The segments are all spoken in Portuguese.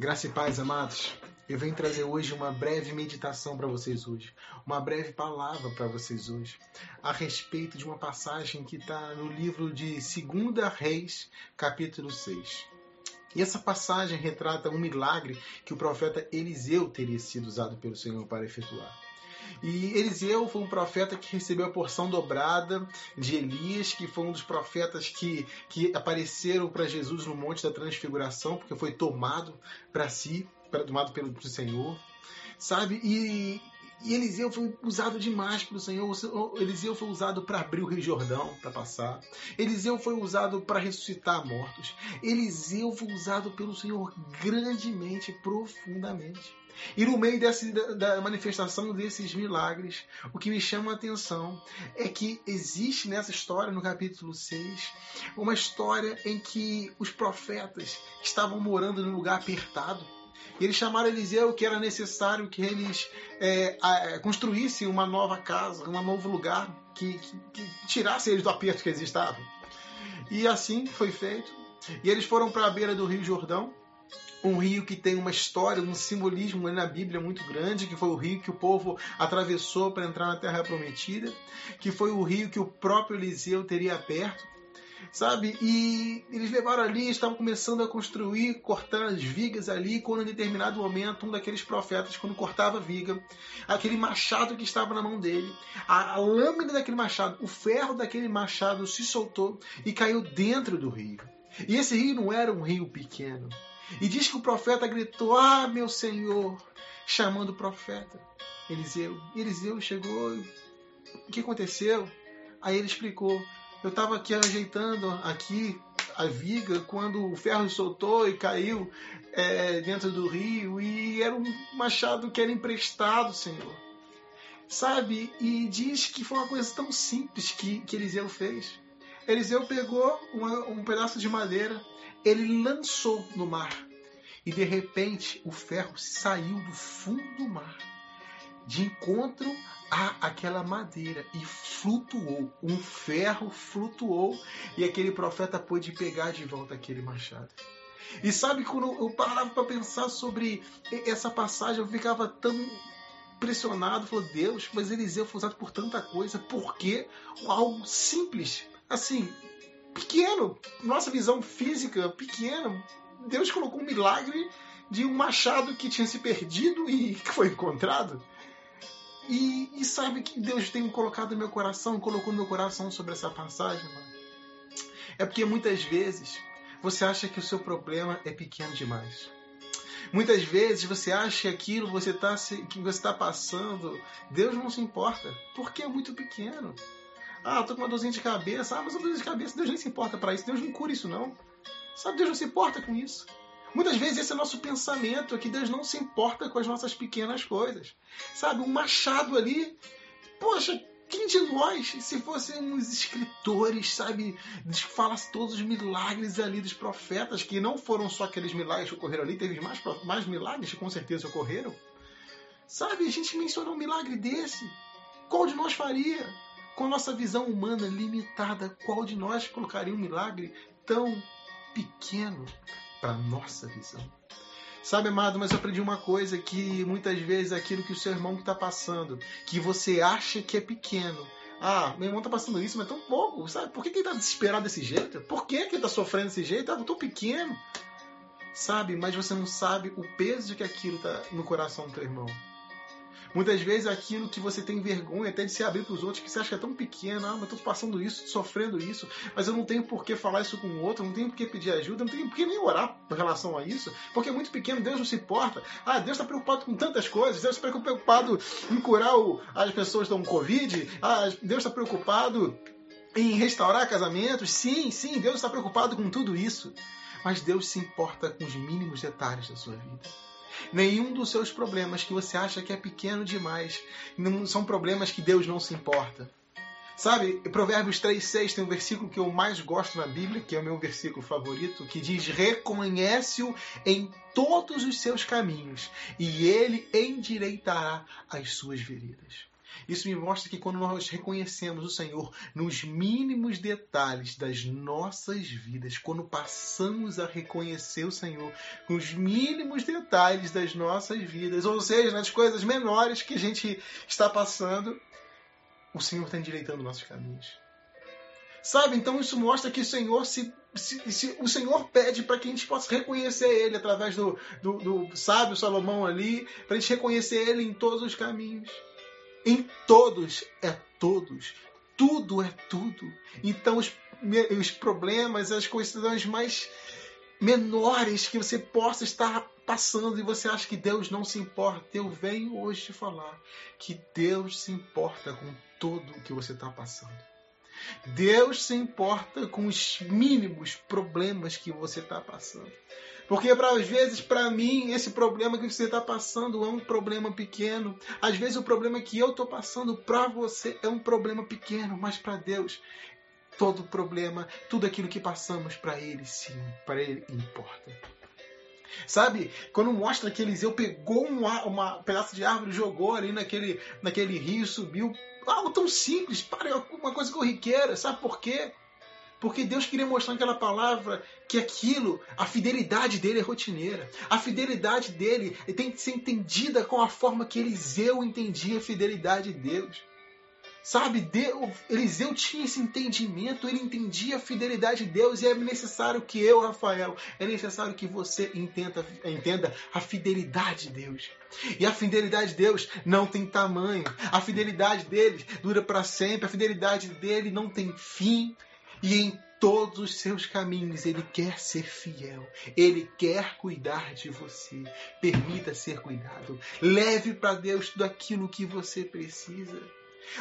Graça e paz, amados. Eu venho trazer hoje uma breve meditação para vocês hoje, uma breve palavra para vocês hoje, a respeito de uma passagem que está no livro de 2 Reis, capítulo 6. E essa passagem retrata um milagre que o profeta Eliseu teria sido usado pelo Senhor para efetuar. E Eliseu foi um profeta que recebeu a porção dobrada de Elias, que foi um dos profetas que, que apareceram para Jesus no Monte da Transfiguração, porque foi tomado para si, tomado pelo Senhor. Sabe? E, e Eliseu foi usado demais pelo Senhor. Eliseu foi usado para abrir o Rio Jordão para passar. Eliseu foi usado para ressuscitar mortos. Eliseu foi usado pelo Senhor grandemente, profundamente. E no meio desse, da manifestação desses milagres, o que me chama a atenção é que existe nessa história, no capítulo 6, uma história em que os profetas estavam morando num lugar apertado e eles chamaram Eliseu que era necessário que eles é, é, construíssem uma nova casa, um novo lugar que, que, que tirasse eles do aperto que eles estavam. E assim foi feito. E eles foram para a beira do Rio Jordão, um rio que tem uma história, um simbolismo na Bíblia muito grande, que foi o rio que o povo atravessou para entrar na Terra Prometida, que foi o rio que o próprio Eliseu teria perto sabe? E eles levaram ali, estavam começando a construir, cortando as vigas ali, quando em determinado momento um daqueles profetas, quando cortava a viga, aquele machado que estava na mão dele, a lâmina daquele machado, o ferro daquele machado se soltou e caiu dentro do rio. E esse rio não era um rio pequeno. E diz que o profeta gritou: Ah, meu Senhor! chamando o profeta Eliseu. Eliseu chegou. O que aconteceu? Aí ele explicou: eu estava aqui ajeitando aqui a viga quando o ferro soltou e caiu é, dentro do rio e era um machado que era emprestado, Senhor. Sabe? E diz que foi uma coisa tão simples que, que Eliseu fez. Eliseu pegou uma, um pedaço de madeira, ele lançou no mar e de repente o ferro saiu do fundo do mar de encontro a aquela madeira e flutuou. Um ferro flutuou e aquele profeta pôde pegar de volta aquele machado. E sabe, quando eu parava para pensar sobre essa passagem, eu ficava tão pressionado. Falou, Deus, mas Eliseu foi usado por tanta coisa. Por que algo simples? Assim, pequeno. Nossa visão física, pequena. Deus colocou um milagre de um machado que tinha se perdido e que foi encontrado. E, e, sabe que Deus tem colocado no meu coração, colocou no meu coração sobre essa passagem, mano? É porque muitas vezes você acha que o seu problema é pequeno demais. Muitas vezes você acha que aquilo você tá, que você está passando, Deus não se importa, porque é muito pequeno. Ah, tô com uma dorzinha de cabeça. Ah, mas uma dorzinha de cabeça, Deus nem se importa para isso. Deus não cura isso, não. Sabe, Deus não se importa com isso. Muitas vezes esse é o nosso pensamento, é que Deus não se importa com as nossas pequenas coisas. Sabe, um machado ali, poxa, quem de nós, se fôssemos escritores, sabe, falasse todos os milagres ali dos profetas, que não foram só aqueles milagres que ocorreram ali, teve mais, mais milagres que com certeza ocorreram. Sabe, a gente menciona um milagre desse. Qual de nós faria? Com nossa visão humana limitada, qual de nós colocaria um milagre tão pequeno para nossa visão. Sabe, amado, mas eu aprendi uma coisa que muitas vezes aquilo que o seu irmão está passando, que você acha que é pequeno, ah, meu irmão tá passando isso, mas é tão pouco, sabe? Por que, que ele tá desesperado desse jeito? Por que, que ele tá sofrendo desse jeito? Ah, tão pequeno. Sabe? Mas você não sabe o peso que aquilo tá no coração do teu irmão. Muitas vezes aquilo que você tem vergonha até de se abrir para os outros, que você acha que é tão pequeno, ah, mas tô passando isso, sofrendo isso, mas eu não tenho por que falar isso com o outro, não tenho por que pedir ajuda, não tenho por que nem orar em relação a isso, porque é muito pequeno, Deus não se importa. Ah, Deus está preocupado com tantas coisas, Deus está preocupado em curar o, as pessoas com Covid, ah, Deus está preocupado em restaurar casamentos. Sim, sim, Deus está preocupado com tudo isso. Mas Deus se importa com os mínimos detalhes da sua vida. Nenhum dos seus problemas que você acha que é pequeno demais não são problemas que Deus não se importa. Sabe, Provérbios 3,6 tem um versículo que eu mais gosto na Bíblia, que é o meu versículo favorito, que diz: Reconhece-o em todos os seus caminhos, e ele endireitará as suas veredas. Isso me mostra que quando nós reconhecemos o Senhor nos mínimos detalhes das nossas vidas, quando passamos a reconhecer o Senhor nos mínimos detalhes das nossas vidas, ou seja, nas coisas menores que a gente está passando, o Senhor está endireitando nossos caminhos. Sabe? Então isso mostra que o Senhor se, se, se o Senhor pede para que a gente possa reconhecer Ele através do, do, do sábio Salomão ali, para a gente reconhecer Ele em todos os caminhos. Em todos é todos. Tudo é tudo. Então os, os problemas, as questões mais menores que você possa estar passando e você acha que Deus não se importa, eu venho hoje te falar que Deus se importa com tudo o que você está passando. Deus se importa com os mínimos problemas que você está passando. Porque às vezes, para mim, esse problema que você está passando é um problema pequeno. Às vezes, o problema que eu estou passando para você é um problema pequeno, mas para Deus, todo problema, tudo aquilo que passamos para Ele, sim, para Ele importa. Sabe? Quando mostra que Eliseu pegou uma, uma pedaço de árvore, jogou ali naquele, naquele rio, subiu. Algo tão simples, para uma coisa corriqueira. Sabe por quê? Porque Deus queria mostrar naquela palavra que aquilo, a fidelidade dele é rotineira. A fidelidade dele tem que ser entendida com a forma que Eliseu entendia a fidelidade de Deus. Sabe, Deus, Eliseu tinha esse entendimento, ele entendia a fidelidade de Deus e é necessário que eu, Rafael, é necessário que você entenda, entenda a fidelidade de Deus. E a fidelidade de Deus não tem tamanho, a fidelidade dele dura para sempre, a fidelidade dele não tem fim. E em todos os seus caminhos ele quer ser fiel, ele quer cuidar de você. Permita ser cuidado, leve para Deus tudo aquilo que você precisa.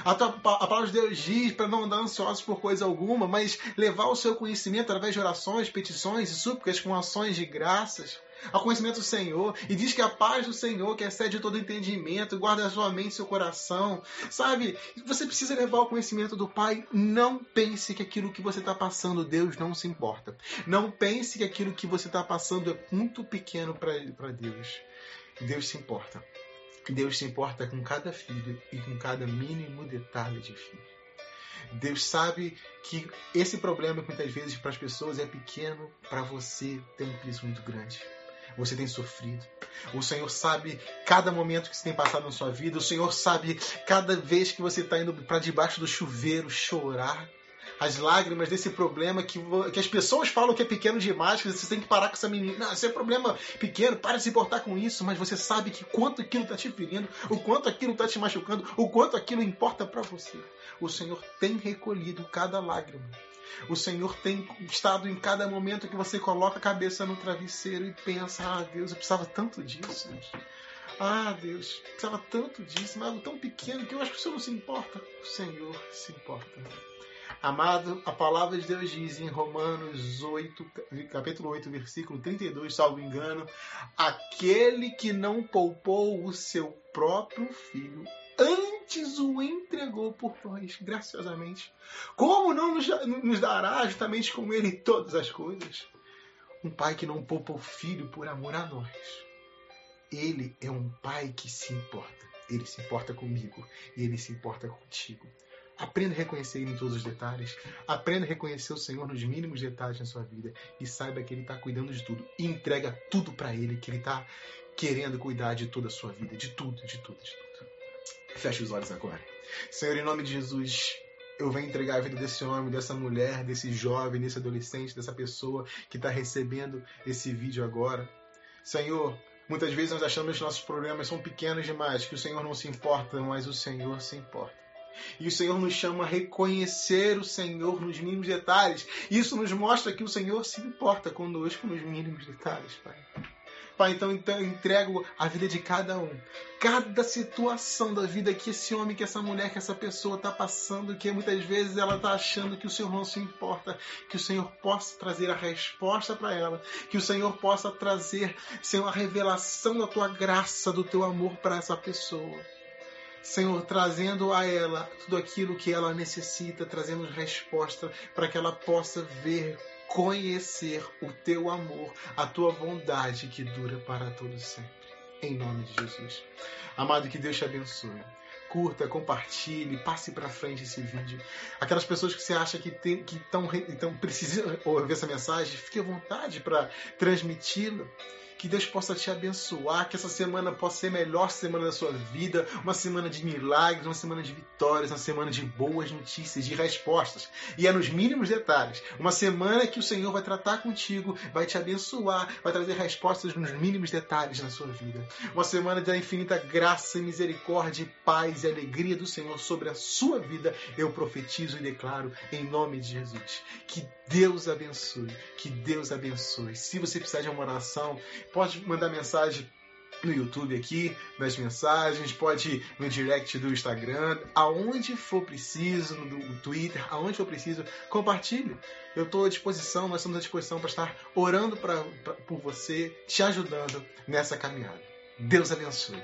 A, palavra de Deus diz para não andar ansiosos por coisa alguma, mas levar o seu conhecimento através de orações, petições e súplicas com ações de graças ao conhecimento do Senhor. E diz que a paz do Senhor, que excede todo entendimento, guarda a sua mente e seu coração. Sabe, você precisa levar o conhecimento do Pai. Não pense que aquilo que você está passando, Deus não se importa. Não pense que aquilo que você está passando é muito pequeno para Deus. Deus se importa. Deus se importa com cada filho e com cada mínimo detalhe de filho. Deus sabe que esse problema que muitas vezes para as pessoas é pequeno, para você tem um peso muito grande. Você tem sofrido. O Senhor sabe cada momento que você tem passado na sua vida. O Senhor sabe cada vez que você está indo para debaixo do chuveiro chorar as lágrimas desse problema que, que as pessoas falam que é pequeno demais, que você tem que parar com essa menina. Não, esse é um problema pequeno, para de se importar com isso, mas você sabe que quanto aquilo está te ferindo, o quanto aquilo está te machucando, o quanto aquilo importa para você. O Senhor tem recolhido cada lágrima. O Senhor tem estado em cada momento que você coloca a cabeça no travesseiro e pensa: ah, Deus, eu precisava tanto disso. Ah, Deus, precisava tanto disso, mas algo tão pequeno que eu acho que o Senhor não se importa. O Senhor se importa. Amado, a palavra de Deus diz em Romanos 8, capítulo 8, versículo 32, salvo engano, aquele que não poupou o seu próprio filho, antes o entregou por nós, graciosamente. Como não nos dará justamente com ele todas as coisas? Um pai que não poupa o filho por amor a nós. Ele é um pai que se importa. Ele se importa comigo e ele se importa contigo. Aprenda a reconhecer Ele em todos os detalhes. Aprenda a reconhecer o Senhor nos mínimos detalhes na sua vida. E saiba que Ele está cuidando de tudo. E entrega tudo para Ele, que Ele está querendo cuidar de toda a sua vida. De tudo, de tudo, de tudo. Feche os olhos agora. Senhor, em nome de Jesus, eu venho entregar a vida desse homem, dessa mulher, desse jovem, desse adolescente, dessa pessoa que está recebendo esse vídeo agora. Senhor, muitas vezes nós achamos que nossos problemas são pequenos demais, que o Senhor não se importa, mas o Senhor se importa. E o Senhor nos chama a reconhecer o Senhor nos mínimos detalhes. Isso nos mostra que o Senhor se importa conosco nos mínimos detalhes, Pai. Pai, então, então entrego a vida de cada um. Cada situação da vida que esse homem, que essa mulher, que essa pessoa está passando, que muitas vezes ela está achando que o Senhor não se importa, que o Senhor possa trazer a resposta para ela, que o Senhor possa trazer, Senhor, a revelação da tua graça, do teu amor para essa pessoa. Senhor, trazendo a ela tudo aquilo que ela necessita, trazendo resposta para que ela possa ver, conhecer o teu amor, a tua bondade que dura para todo sempre. Em nome de Jesus. Amado, que Deus te abençoe. curta, compartilhe, passe para frente esse vídeo. Aquelas pessoas que você acha que tem, que estão precisam ouvir essa mensagem, fique à vontade para transmiti-lo. Que Deus possa te abençoar, que essa semana possa ser a melhor semana da sua vida, uma semana de milagres, uma semana de vitórias, uma semana de boas notícias, de respostas. E é nos mínimos detalhes. Uma semana que o Senhor vai tratar contigo, vai te abençoar, vai trazer respostas nos mínimos detalhes na sua vida. Uma semana da infinita graça, misericórdia, paz e alegria do Senhor sobre a sua vida. Eu profetizo e declaro em nome de Jesus. Que Deus abençoe, que Deus abençoe. Se você precisar de uma oração, pode mandar mensagem no YouTube aqui, nas mensagens, pode no direct do Instagram, aonde for preciso, no Twitter, aonde for preciso, compartilhe. Eu estou à disposição, nós estamos à disposição para estar orando pra, pra, por você, te ajudando nessa caminhada. Deus abençoe.